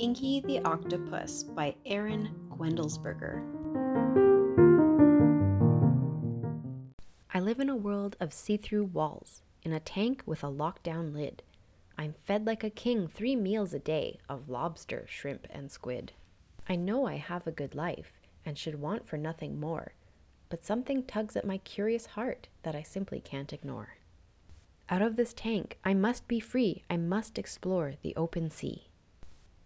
Inky the Octopus by Erin Guendelsberger. I live in a world of see through walls, in a tank with a lockdown lid. I'm fed like a king three meals a day of lobster, shrimp, and squid. I know I have a good life and should want for nothing more, but something tugs at my curious heart that I simply can't ignore. Out of this tank, I must be free, I must explore the open sea.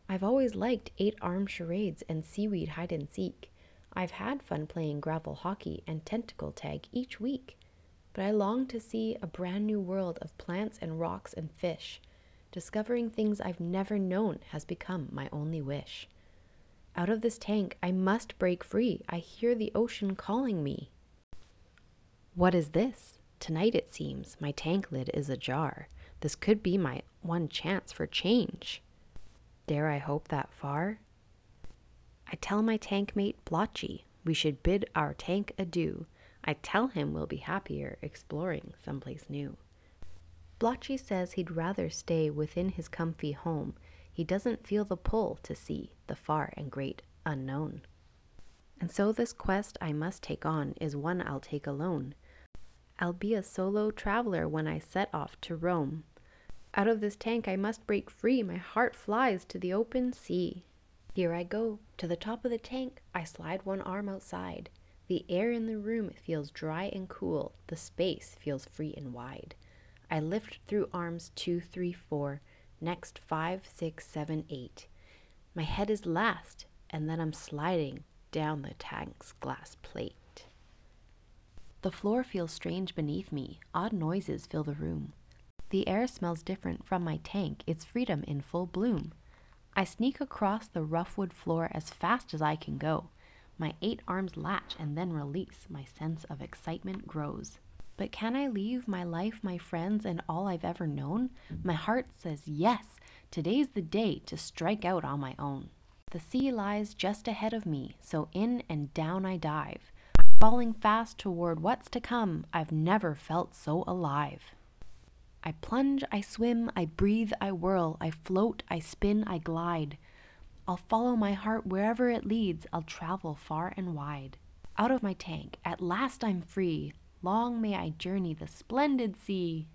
I've always liked eight arm charades and seaweed hide and seek. I've had fun playing gravel hockey and tentacle tag each week. But I long to see a brand new world of plants and rocks and fish. Discovering things I've never known has become my only wish. Out of this tank, I must break free. I hear the ocean calling me. What is this? Tonight, it seems, my tank lid is ajar. This could be my one chance for change. Dare I hope that far? I tell my tank mate Blotchy we should bid our tank adieu. I tell him we'll be happier exploring someplace new. Blotchy says he'd rather stay within his comfy home. He doesn't feel the pull to see the far and great unknown. And so this quest I must take on is one I'll take alone. I'll be a solo traveler when I set off to roam. Out of this tank I must break free, my heart flies to the open sea. Here I go, to the top of the tank, I slide one arm outside. The air in the room feels dry and cool, the space feels free and wide. I lift through arms two, three, four, next five, six, seven, eight. My head is last, and then I'm sliding down the tank's glass plate. The floor feels strange beneath me, odd noises fill the room. The air smells different from my tank, it's freedom in full bloom. I sneak across the rough wood floor as fast as I can go. My eight arms latch and then release, my sense of excitement grows. But can I leave my life, my friends, and all I've ever known? My heart says yes, today's the day to strike out on my own. The sea lies just ahead of me, so in and down I dive. Falling fast toward what's to come, I've never felt so alive. I plunge, I swim, I breathe, I whirl, I float, I spin, I glide. I'll follow my heart wherever it leads, I'll travel far and wide. Out of my tank, at last I'm free. Long may I journey the splendid sea.